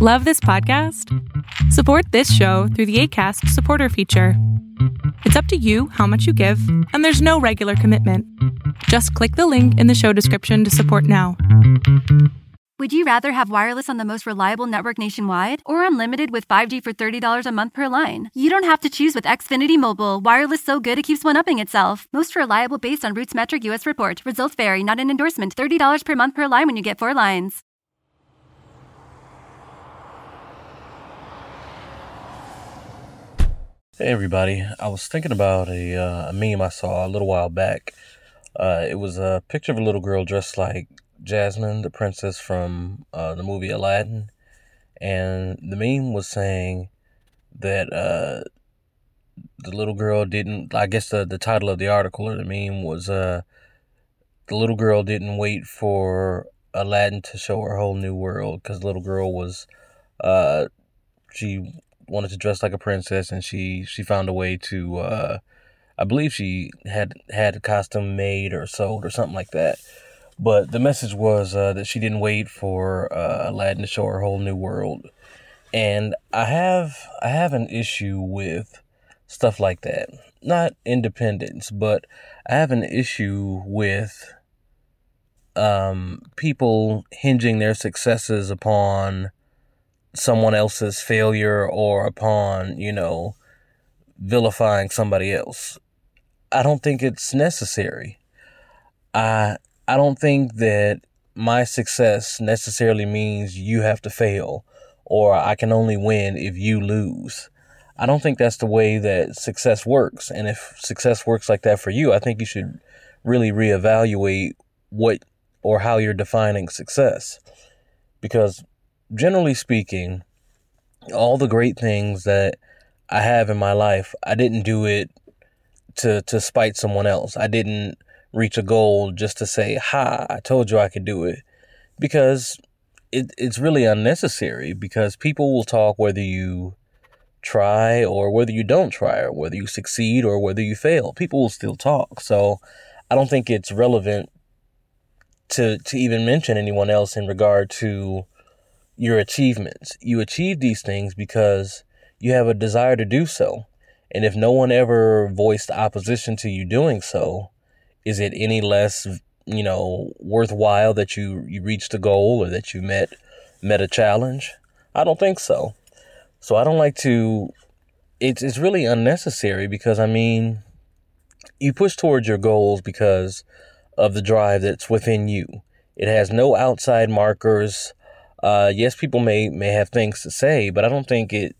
Love this podcast? Support this show through the ACAST supporter feature. It's up to you how much you give, and there's no regular commitment. Just click the link in the show description to support now. Would you rather have wireless on the most reliable network nationwide or unlimited with 5G for $30 a month per line? You don't have to choose with Xfinity Mobile. Wireless so good it keeps one upping itself. Most reliable based on RootMetrics US report. Results vary, not an endorsement. $30 per month per line when you get four lines. Hey everybody, I was thinking about a, uh, a meme I saw a little while back. Uh, it was a picture of a little girl dressed like Jasmine, the princess from uh, the movie Aladdin, and the meme was saying that uh, the little girl didn't. I guess the the title of the article or the meme was uh, the little girl didn't wait for Aladdin to show her whole new world because the little girl was uh, she wanted to dress like a princess, and she she found a way to. Uh, I believe she had had a costume made or sold or something like that. But the message was uh, that she didn't wait for uh, Aladdin to show her whole new world, and I have I have an issue with stuff like that. Not independence, but I have an issue with um, people hinging their successes upon someone else's failure or upon, you know, vilifying somebody else. I don't think it's necessary. I I don't think that my success necessarily means you have to fail or I can only win if you lose. I don't think that's the way that success works. And if success works like that for you, I think you should really reevaluate what or how you're defining success. Because generally speaking, all the great things that I have in my life, I didn't do it to to spite someone else. I didn't reach a goal just to say, "Ha, I told you I could do it." Because it it's really unnecessary because people will talk whether you try or whether you don't try or whether you succeed or whether you fail. People will still talk. So, I don't think it's relevant to to even mention anyone else in regard to your achievements. You achieve these things because you have a desire to do so. And if no one ever voiced opposition to you doing so, is it any less, you know, worthwhile that you, you reached a goal or that you met met a challenge? I don't think so. So I don't like to it's it's really unnecessary because I mean you push towards your goals because of the drive that's within you. It has no outside markers uh, yes, people may may have things to say, but I don't think it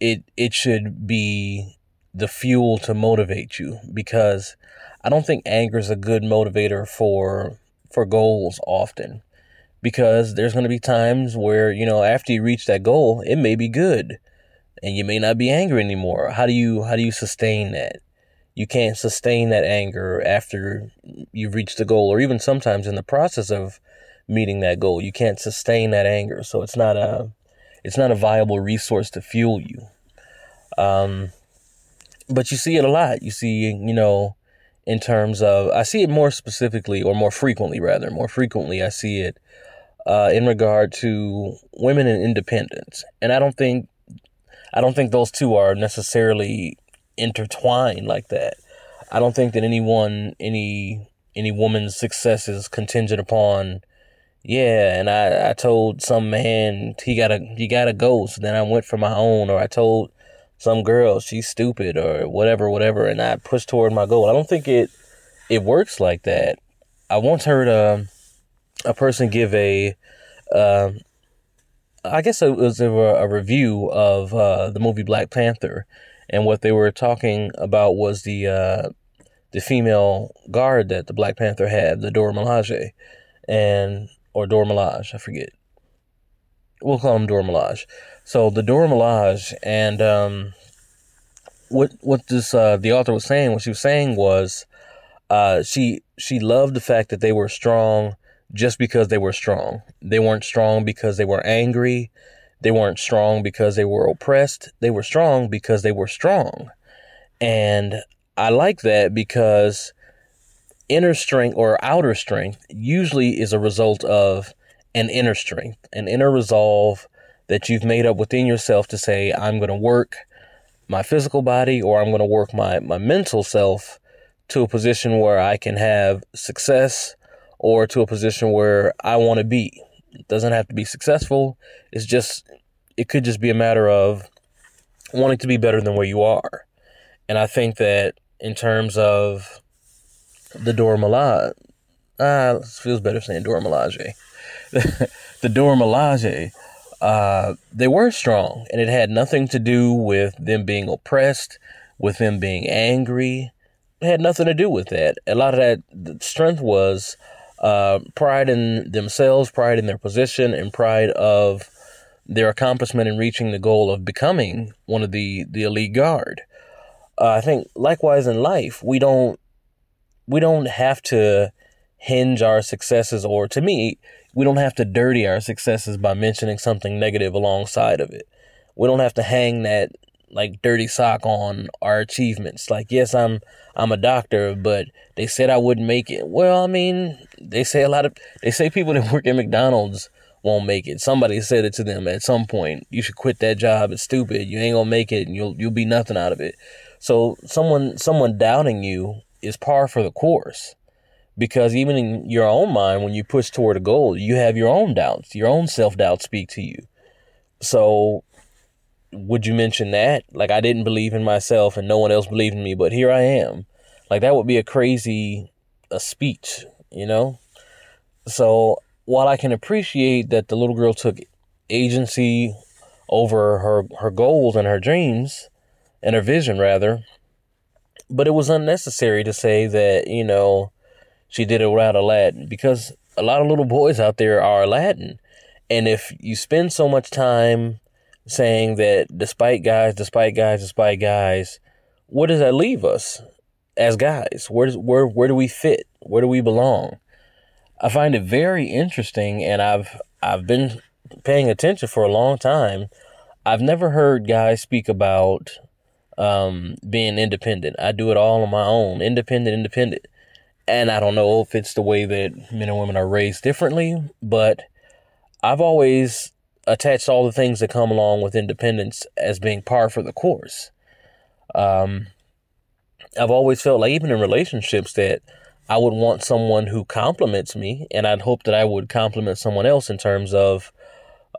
it it should be the fuel to motivate you because I don't think anger is a good motivator for for goals often because there's going to be times where you know after you reach that goal it may be good and you may not be angry anymore. How do you how do you sustain that? You can't sustain that anger after you've reached the goal or even sometimes in the process of meeting that goal. You can't sustain that anger, so it's not a it's not a viable resource to fuel you. Um, but you see it a lot. You see, you know, in terms of I see it more specifically or more frequently rather, more frequently I see it uh, in regard to women and independence. And I don't think I don't think those two are necessarily intertwined like that. I don't think that anyone any any woman's success is contingent upon yeah, and I, I told some man he gotta he gotta go. So then I went for my own, or I told some girl she's stupid or whatever, whatever, and I pushed toward my goal. I don't think it it works like that. I once heard a a person give a uh, I guess it was a, a review of uh, the movie Black Panther, and what they were talking about was the uh, the female guard that the Black Panther had, the Dora Milaje, and or Dora Milaje, I forget. We'll call him Dora Milaje. So the Dora Milaje and um, what what this uh, the author was saying, what she was saying was, uh, she she loved the fact that they were strong just because they were strong. They weren't strong because they were angry. They weren't strong because they were oppressed. They were strong because they were strong. And I like that because inner strength or outer strength usually is a result of an inner strength, an inner resolve that you've made up within yourself to say, I'm going to work my physical body or I'm going to work my, my mental self to a position where I can have success or to a position where I want to be. It doesn't have to be successful. It's just, it could just be a matter of wanting to be better than where you are. And I think that in terms of the Dora Milaje, ah, feels better saying Dora Milaje. the Dora Milaje, uh, they were strong, and it had nothing to do with them being oppressed, with them being angry. It had nothing to do with that. A lot of that strength was uh, pride in themselves, pride in their position, and pride of their accomplishment in reaching the goal of becoming one of the the elite guard. Uh, I think likewise in life, we don't we don't have to hinge our successes, or to me, we don't have to dirty our successes by mentioning something negative alongside of it. We don't have to hang that like dirty sock on our achievements. Like, yes, I'm I'm a doctor, but they said I wouldn't make it. Well, I mean, they say a lot of they say people that work at McDonald's won't make it. Somebody said it to them at some point. You should quit that job. It's stupid. You ain't gonna make it, and you'll you'll be nothing out of it. So someone someone doubting you is par for the course. Because even in your own mind, when you push toward a goal, you have your own doubts, your own self doubt speak to you. So, would you mention that? Like, I didn't believe in myself and no one else believed in me, but here I am. Like, that would be a crazy a speech, you know? So, while I can appreciate that the little girl took agency over her, her goals and her dreams, and her vision, rather, but it was unnecessary to say that, you know, she did it without Aladdin because a lot of little boys out there are Aladdin. And if you spend so much time saying that despite guys, despite guys, despite guys, where does that leave us as guys? Where does, where where do we fit? Where do we belong? I find it very interesting and I've I've been paying attention for a long time. I've never heard guys speak about um, being independent. I do it all on my own, independent, independent. And I don't know if it's the way that men and women are raised differently, but I've always attached all the things that come along with independence as being par for the course. Um, I've always felt like even in relationships that I would want someone who compliments me, and I'd hope that I would compliment someone else in terms of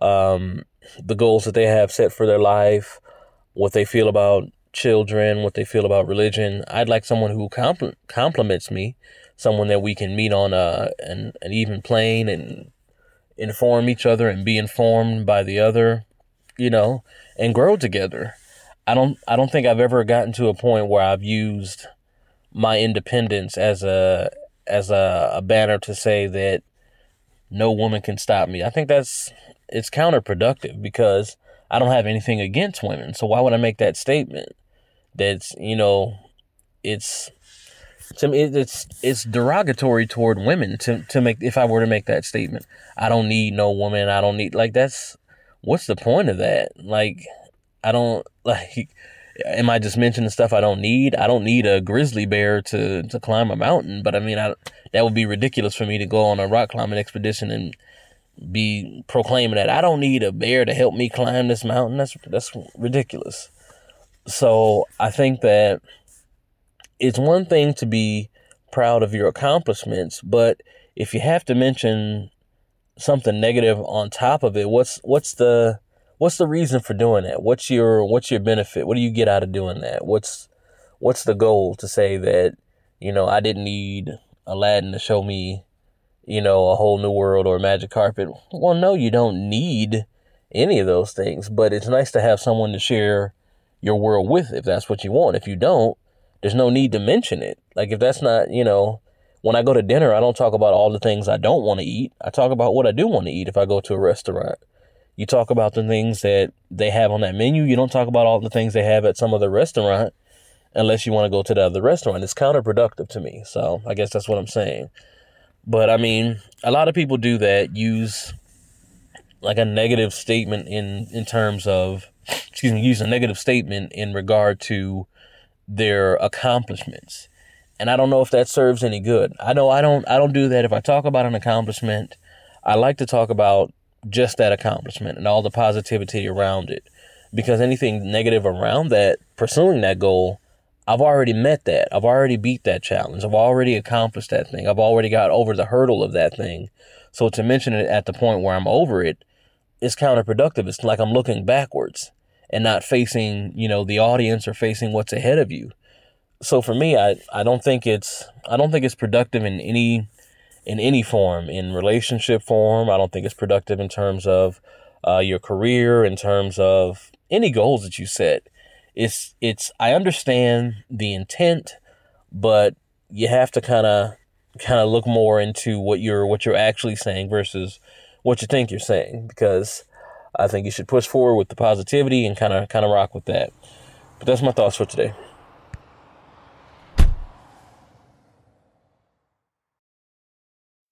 um, the goals that they have set for their life, what they feel about children, what they feel about religion. I'd like someone who compl- compliments me, someone that we can meet on a, an, an even plane and inform each other and be informed by the other, you know, and grow together. I don't I don't think I've ever gotten to a point where I've used my independence as a as a, a banner to say that no woman can stop me. I think that's it's counterproductive because I don't have anything against women. So why would I make that statement? That's you know, it's to me it's it's derogatory toward women to to make if I were to make that statement. I don't need no woman. I don't need like that's what's the point of that? Like I don't like am I just mentioning stuff I don't need? I don't need a grizzly bear to to climb a mountain, but I mean I that would be ridiculous for me to go on a rock climbing expedition and be proclaiming that I don't need a bear to help me climb this mountain. That's that's ridiculous. So I think that it's one thing to be proud of your accomplishments, but if you have to mention something negative on top of it, what's what's the what's the reason for doing that? What's your what's your benefit? What do you get out of doing that? What's what's the goal to say that, you know, I didn't need Aladdin to show me you know, a whole new world or a magic carpet. Well, no, you don't need any of those things, but it's nice to have someone to share your world with if that's what you want. If you don't, there's no need to mention it. Like if that's not, you know, when I go to dinner, I don't talk about all the things I don't want to eat. I talk about what I do want to eat if I go to a restaurant. You talk about the things that they have on that menu. You don't talk about all the things they have at some other restaurant unless you want to go to the other restaurant. It's counterproductive to me. So I guess that's what I'm saying. But I mean, a lot of people do that, use like a negative statement in in terms of excuse me, use a negative statement in regard to their accomplishments. And I don't know if that serves any good. I know I don't I don't do that if I talk about an accomplishment, I like to talk about just that accomplishment and all the positivity around it. Because anything negative around that, pursuing that goal, I've already met that. I've already beat that challenge. I've already accomplished that thing. I've already got over the hurdle of that thing. So to mention it at the point where I'm over it is counterproductive. It's like I'm looking backwards and not facing, you know, the audience or facing what's ahead of you. So for me, I, I don't think it's I don't think it's productive in any in any form, in relationship form. I don't think it's productive in terms of uh, your career, in terms of any goals that you set. It's it's I understand the intent, but you have to kind of kind of look more into what you're what you're actually saying versus what you think you're saying because I think you should push forward with the positivity and kind of kind of rock with that. But that's my thoughts for today.